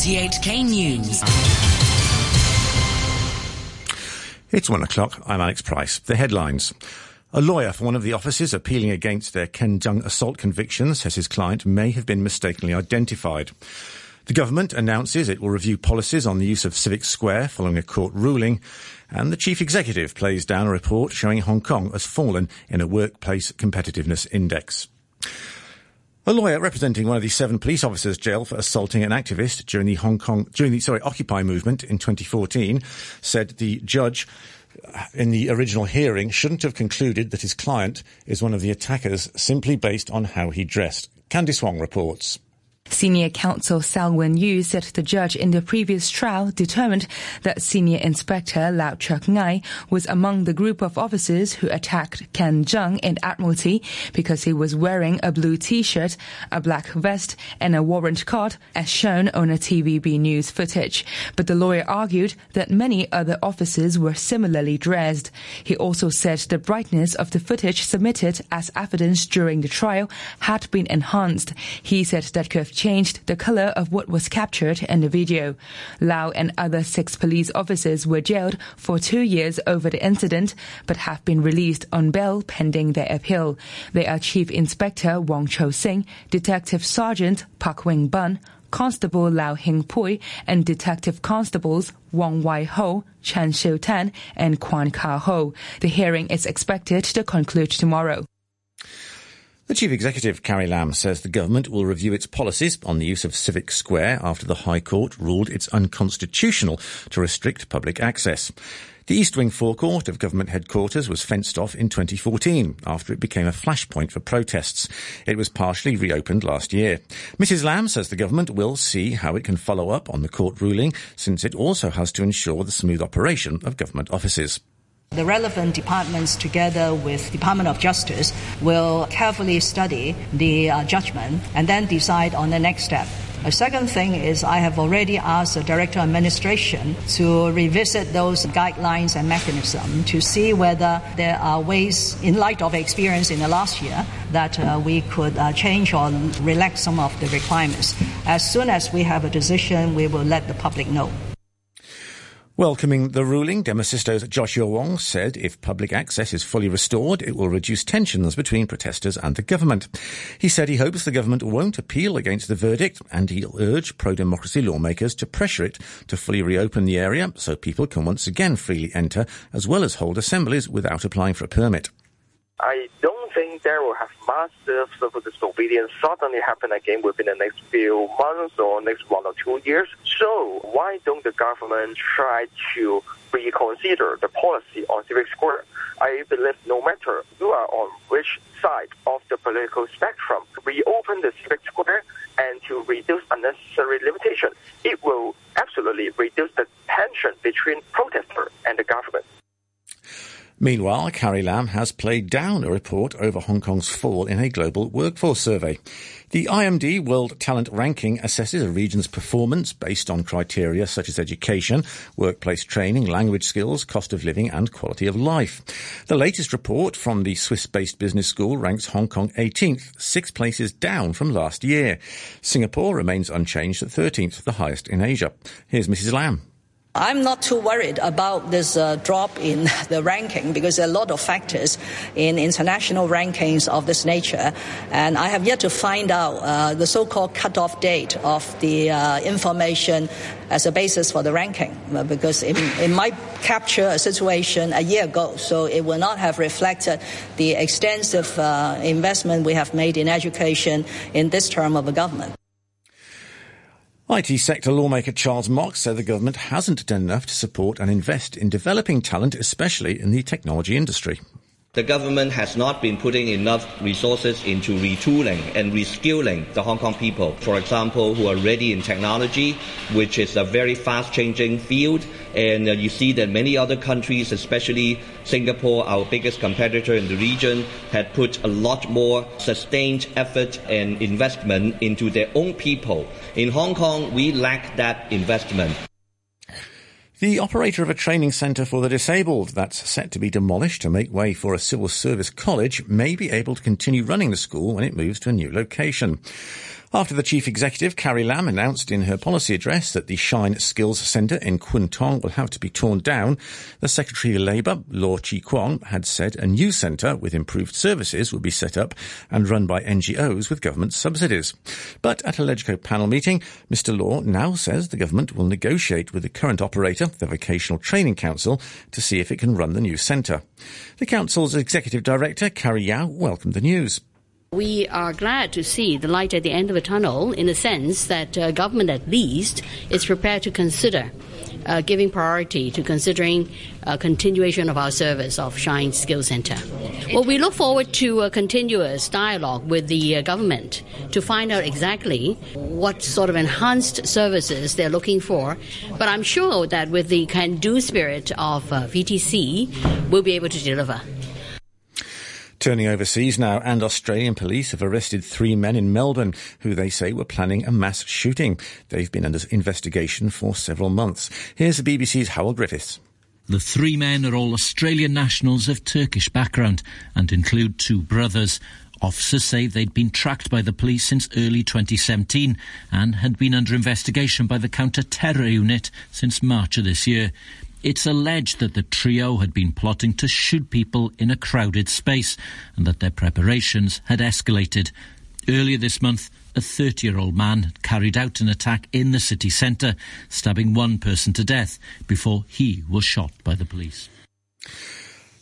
RTHK News. It's one o'clock. I'm Alex Price. The headlines. A lawyer for one of the officers appealing against their Ken Tsang assault conviction says his client may have been mistakenly identified. The government announces it will review policies on the use of Civic Square following a court ruling, and the chief executive plays down a report showing Hong Kong has fallen in a workplace competitiveness index. A lawyer representing one of the seven police officers jailed for assaulting an activist during the Hong Kong during the sorry Occupy movement in 2014 said the judge uh, in the original hearing shouldn't have concluded that his client is one of the attackers simply based on how he dressed. Candice Wong reports. Senior counsel Selwyn Yu said the judge in the previous trial determined that Senior Inspector Lau Chuk Ngai was among the group of officers who attacked Ken Tsang in Admiralty because he was wearing a blue t-shirt, a black vest, and a warrant card, as shown on a TVB news footage. But the lawyer argued that many other officers were similarly dressed. He also said the brightness of the footage submitted as evidence during the trial had been enhanced. He said that changed the color of what was captured in the video. Lau and other six police officers were jailed for two years over the incident, but have been released on bail pending their appeal. They are Chief Inspector Wong Cho Sing, Detective Sergeant Pak Wing Bun, Constable Lau Hing Pui, and Detective Constables Wong Wai Ho, Chan Siu Tan, and Kwan Ka Ho. The hearing is expected to conclude tomorrow. The Chief Executive, Carrie Lam, says the government will review its policies on the use of Civic Square after the High Court ruled it's unconstitutional to restrict public access. The East Wing forecourt of government headquarters was fenced off in 2014 after it became a flashpoint for protests. It was partially reopened last year. Mrs. Lam says the government will see how it can follow up on the court ruling since it also has to ensure the smooth operation of government offices. The relevant departments, together with Department of Justice, will carefully study the uh, judgment and then decide on the next step. A second thing is I have already asked the Director of Administration to revisit those guidelines and mechanism to see whether there are ways, in light of experience in the last year, that uh, we could uh, change or relax some of the requirements. As soon as we have a decision, we will let the public know. Welcoming the ruling, Demosisto's Joshua Wong said if public access is fully restored, it will reduce tensions between protesters and the government. He said he hopes the government won't appeal against the verdict and he'll urge pro-democracy lawmakers to pressure it to fully reopen the area so people can once again freely enter as well as hold assemblies without applying for a permit. I don't think there will have massive civil disobedience suddenly happen again within the next few months or next one or two years. So why don't the government try to reconsider the policy on Civic Square? I believe no matter you are on which side of the political spectrum, to reopen the Civic Square and to reduce unnecessary limitation, it will absolutely reduce the tension between protester and the government. Meanwhile, Carrie Lam has played down a report over Hong Kong's fall in a global workforce survey. The IMD World Talent Ranking assesses a region's performance based on criteria such as education, workplace training, language skills, cost of living, and quality of life. The latest report from the Swiss-based business school ranks Hong Kong 18th, six places down from last year. Singapore remains unchanged at 13th, the highest in Asia. Here's Mrs. Lam. I'm not too worried about this uh, drop in the ranking because there are a lot of factors in international rankings of this nature, and I have yet to find out uh, the so-called cutoff date of the uh, information as a basis for the ranking because it, it might capture a situation a year ago, so it will not have reflected the extensive uh, investment we have made in education in this term of the government. IT sector lawmaker Charles Mok said the government hasn't done enough to support and invest in developing talent, especially in the technology industry. The government has not been putting enough resources into retooling and reskilling the Hong Kong people, for example, who are ready in technology, which is a very fast changing field. And uh, you see that many other countries, especially Singapore, our biggest competitor in the region, had put a lot more sustained effort and investment into their own people. In Hong Kong, we lack that investment. The operator of a training centre for the disabled that's set to be demolished to make way for a civil service college may be able to continue running the school when it moves to a new location. After the chief executive, Carrie Lam, announced in her policy address that the Shine Skills Centre in Kwun Tong will have to be torn down, the Secretary of Labour, Law Chi Kwong, had said a new centre with improved services would be set up and run by NGOs with government subsidies. But at a LegCo panel meeting, Mr Law now says the government will negotiate with the current operator, the Vocational Training Council, to see if it can run the new centre. The council's executive director, Carrie Yau, welcomed the news. We are glad to see the light at the end of the tunnel in the sense that uh, government at least is prepared to consider uh, giving priority to considering uh, continuation of our service of Shine Skills Center. Well, we look forward to a continuous dialogue with the uh, government to find out exactly what sort of enhanced services they're looking for. But I'm sure that with the can-do spirit of uh, VTC, we'll be able to deliver. Turning overseas now, and Australian police have arrested three men in Melbourne who they say were planning a mass shooting. They've been under investigation for several months. Here's the BBC's Howell Griffiths. The three men are all Australian nationals of Turkish background and include two brothers. Officers say they'd been tracked by the police since early 2017 and had been under investigation by the counter-terror unit since March of this year. It's alleged that the trio had been plotting to shoot people in a crowded space and that their preparations had escalated. Earlier this month, a 30 year old man carried out an attack in the city centre, stabbing one person to death before he was shot by the police.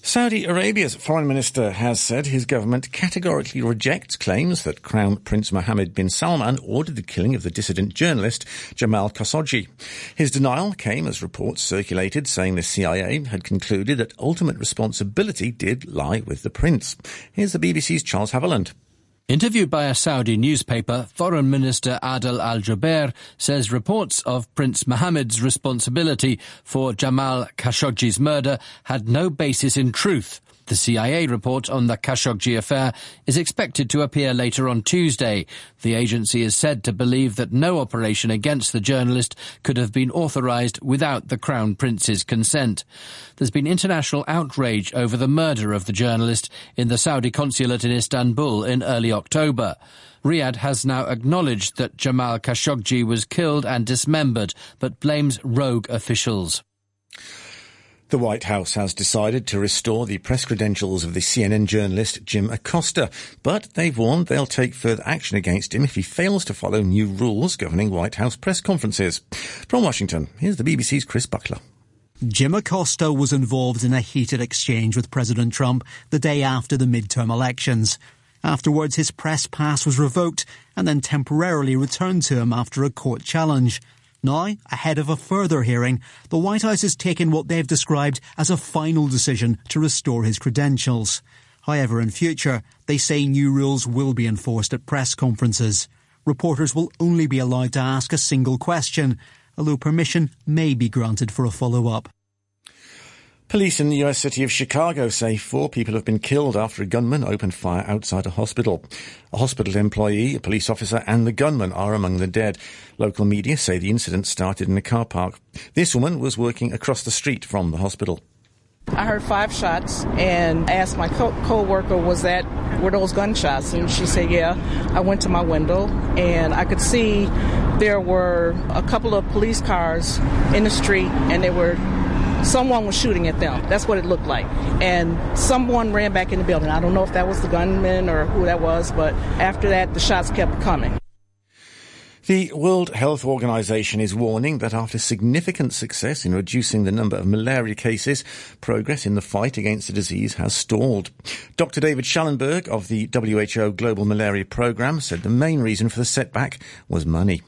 Saudi Arabia's foreign minister has said his government categorically rejects claims that Crown Prince Mohammed bin Salman ordered the killing of the dissident journalist Jamal Khashoggi. His denial came as reports circulated saying the CIA had concluded that ultimate responsibility did lie with the prince. Here's the BBC's Charles Haviland. Interviewed by a Saudi newspaper, Foreign Minister Adel Al Jubeir says reports of Prince Mohammed's responsibility for Jamal Khashoggi's murder had no basis in truth. The CIA report on the Khashoggi affair is expected to appear later on Tuesday. The agency is said to believe that no operation against the journalist could have been authorized without the Crown Prince's consent. There's been international outrage over the murder of the journalist in the Saudi consulate in Istanbul in early October. Riyadh has now acknowledged that Jamal Khashoggi was killed and dismembered, but blames rogue officials. The White House has decided to restore the press credentials of the CNN journalist Jim Acosta, but they've warned they'll take further action against him if he fails to follow new rules governing White House press conferences. From Washington, here's the BBC's Chris Buckler. Jim Acosta was involved in a heated exchange with President Trump the day after the midterm elections. Afterwards, his press pass was revoked and then temporarily returned to him after a court challenge. Now, ahead of a further hearing, the White House has taken what they've described as a final decision to restore his credentials. However, in future, they say new rules will be enforced at press conferences. Reporters will only be allowed to ask a single question, although permission may be granted for a follow-up. Police in the US city of Chicago say four people have been killed after a gunman opened fire outside a hospital. A hospital employee, a police officer, and the gunman are among the dead. Local media say the incident started in a car park. This woman was working across the street from the hospital. I heard five shots and asked my co- worker was that were those gunshots? And she said, yeah. I went to my window and I could see there were a couple of police cars in the street and they were someone was shooting at them. That's what it looked like. And someone ran back in the building. I don't know if that was the gunman or who that was, but after that, the shots kept coming. The World Health Organization is warning that after significant success in reducing the number of malaria cases, progress in the fight against the disease has stalled. Dr. David Schellenberg of the WHO Global Malaria Programme said the main reason for the setback was money.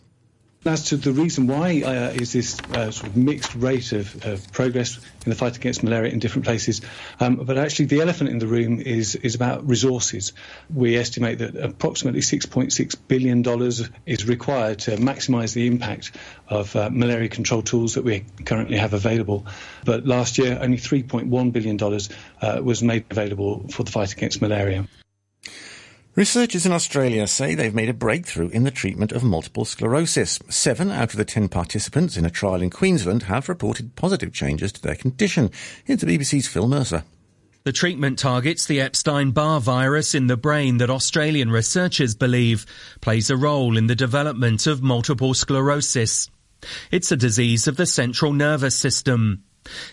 As to the reason why uh, is this uh, sort of mixed rate of, of, progress in the fight against malaria in different places, um, but actually the elephant in the room is is about resources. We estimate that approximately 6.6 billion dollars is required to maximise the impact of uh, malaria control tools that we currently have available. But last year, only 3.1 billion dollars uh, was made available for the fight against malaria. Researchers in Australia say they've made a breakthrough in the treatment of multiple sclerosis. Seven out of the ten participants in a trial in Queensland have reported positive changes to their condition. Here's the BBC's Phil Mercer. The treatment targets the Epstein Barr virus in the brain that Australian researchers believe plays a role in the development of multiple sclerosis. It's a disease of the central nervous system.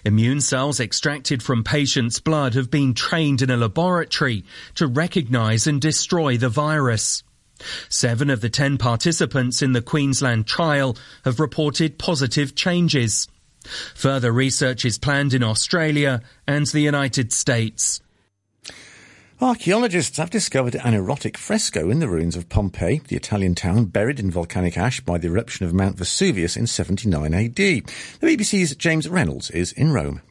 Immune cells extracted from patients' blood have been trained in a laboratory to recognize and destroy the virus. Seven of the ten participants in the Queensland trial have reported positive changes. Further research is planned in Australia and the United States. Archaeologists have discovered an erotic fresco in the ruins of Pompeii, the Italian town buried in volcanic ash by the eruption of Mount Vesuvius in 79 AD. The BBC's James Reynolds is in Rome.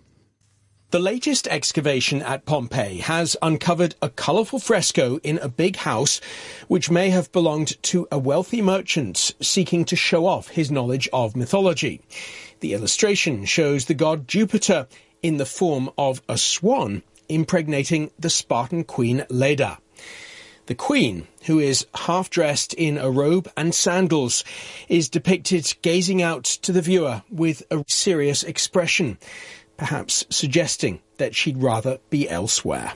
The latest excavation at Pompeii has uncovered a colourful fresco in a big house which may have belonged to a wealthy merchant seeking to show off his knowledge of mythology. The illustration shows the god Jupiter in the form of a swan impregnating the Spartan queen Leda. The queen, who is half dressed in a robe and sandals, is depicted gazing out to the viewer with a serious expression, perhaps suggesting that she'd rather be elsewhere.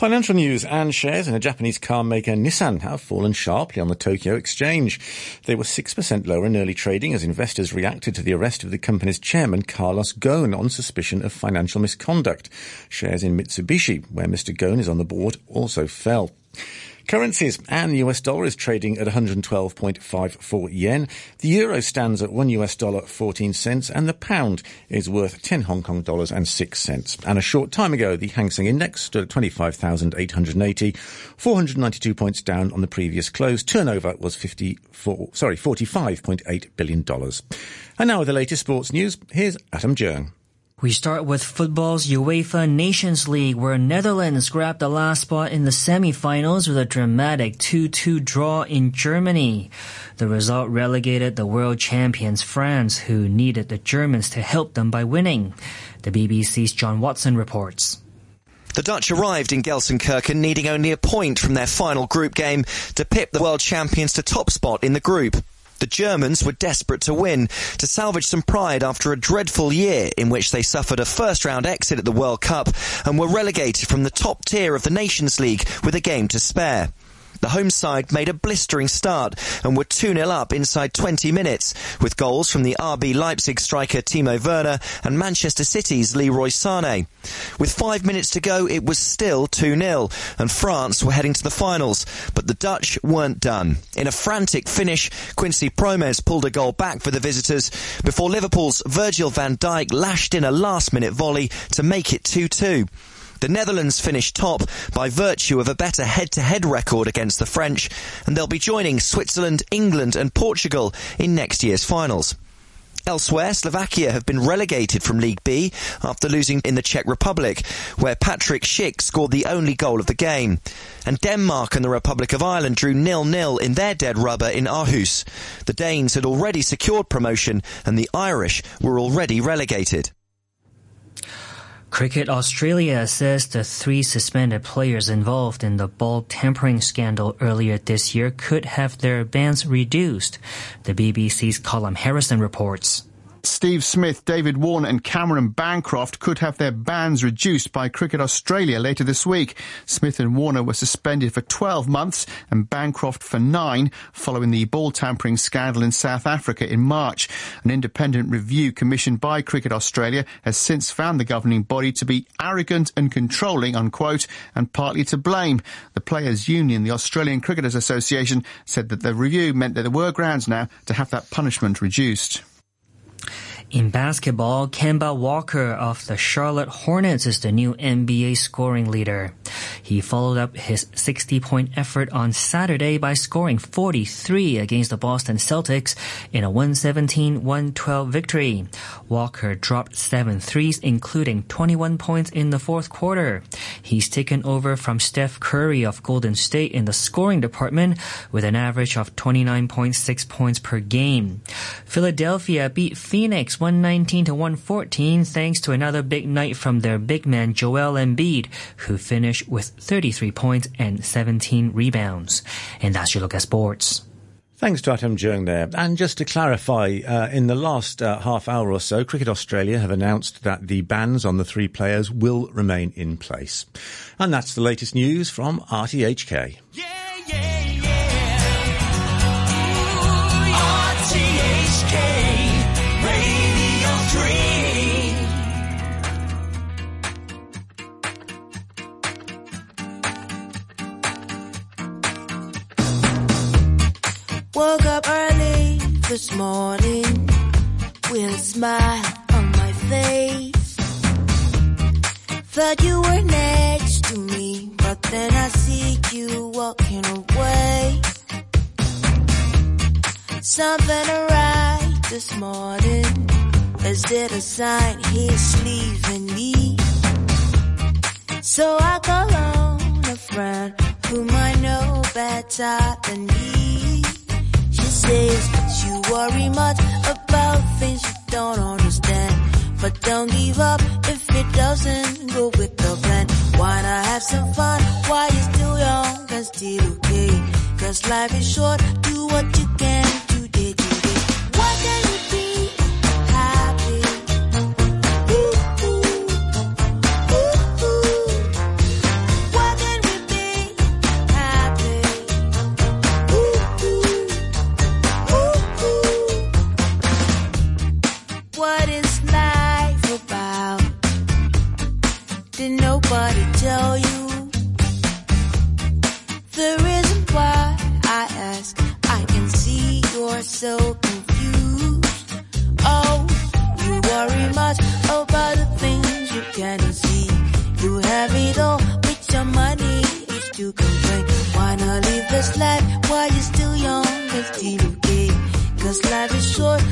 Financial news and shares in a Japanese car maker Nissan have fallen sharply on the Tokyo Exchange. They were 6% lower in early trading as investors reacted to the arrest of the company's chairman Carlos Ghosn on suspicion of financial misconduct. Shares in Mitsubishi, where Mr. Ghosn is on the board, also fell. Currencies and the US dollar is trading at 112.54 yen. The euro stands at 1 US dollar 14 cents and the pound is worth 10 Hong Kong dollars and 6 cents. And a short time ago, the Hang Seng Index stood at 25,880, 492 points down on the previous close. Turnover was 54, sorry, 45.8 billion dollars. And now with the latest sports news, here's Adam Jung. We start with football's UEFA Nations League, where Netherlands grabbed the last spot in the semi-finals with a dramatic 2-2 draw in Germany. The result relegated the world champions France, who needed the Germans to help them by winning. The BBC's John Watson reports. The Dutch arrived in Gelsenkirchen needing only a point from their final group game to pip the world champions to top spot in the group. The Germans were desperate to win, to salvage some pride after a dreadful year in which they suffered a first round exit at the World Cup and were relegated from the top tier of the Nations League with a game to spare. The home side made a blistering start and were 2-0 up inside 20 minutes with goals from the RB Leipzig striker Timo Werner and Manchester City's Leroy Sané. With five minutes to go, it was still 2-0 and France were heading to the finals, but the Dutch weren't done. In a frantic finish, Quincy Promes pulled a goal back for the visitors before Liverpool's Virgil van Dijk lashed in a last minute volley to make it 2-2. The Netherlands finished top by virtue of a better head-to-head record against the French, and they'll be joining Switzerland, England and Portugal in next year's finals. Elsewhere, Slovakia have been relegated from League B after losing in the Czech Republic, where Patrick Schick scored the only goal of the game. And Denmark and the Republic of Ireland drew nil-nil in their dead rubber in Aarhus. The Danes had already secured promotion and the Irish were already relegated. Cricket Australia says the three suspended players involved in the ball tampering scandal earlier this year could have their bans reduced. The BBC's Colin Harrison reports. Steve Smith, David Warner and Cameron Bancroft could have their bans reduced by Cricket Australia later this week. Smith and Warner were suspended for 12 months and Bancroft for nine following the ball tampering scandal in South Africa in March. An independent review commissioned by Cricket Australia has since found the governing body to be arrogant and controlling, unquote, and partly to blame. The Players Union, the Australian Cricketers Association, said that the review meant that there were grounds now to have that punishment reduced. In basketball, Kemba Walker of the Charlotte Hornets is the new NBA scoring leader. He followed up his 60-point effort on Saturday by scoring 43 against the Boston Celtics in a 117-112 victory. Walker dropped seven threes, including 21 points in the fourth quarter. He's taken over from Steph Curry of Golden State in the scoring department with an average of 29.6 points per game. Philadelphia beat Phoenix 119 to 114 thanks to another big night from their big man Joel Embiid, who finished with 33 points and 17 rebounds. And that's your look at sports. Thanks to Adam Jung there. And just to clarify, uh, in the last uh, half hour or so, Cricket Australia have announced that the bans on the three players will remain in place. And that's the latest news from RTHK. Yeah, yeah, yeah. RTHK up early this morning with a smile on my face. Thought you were next to me, but then I see you walking away. Something right this morning. Is it a sign he's leaving me? So I call on a friend whom I know better than me says you worry much about things you don't understand. But don't give up if it doesn't go with the plan. Why not have some fun while you're still young and still okay? Cause life is short, do what you can so confused. Oh, you worry much about the things you cannot see. You have it all with your money, used to complain. Why not live this life while you're still young and still okay? Cause life is short,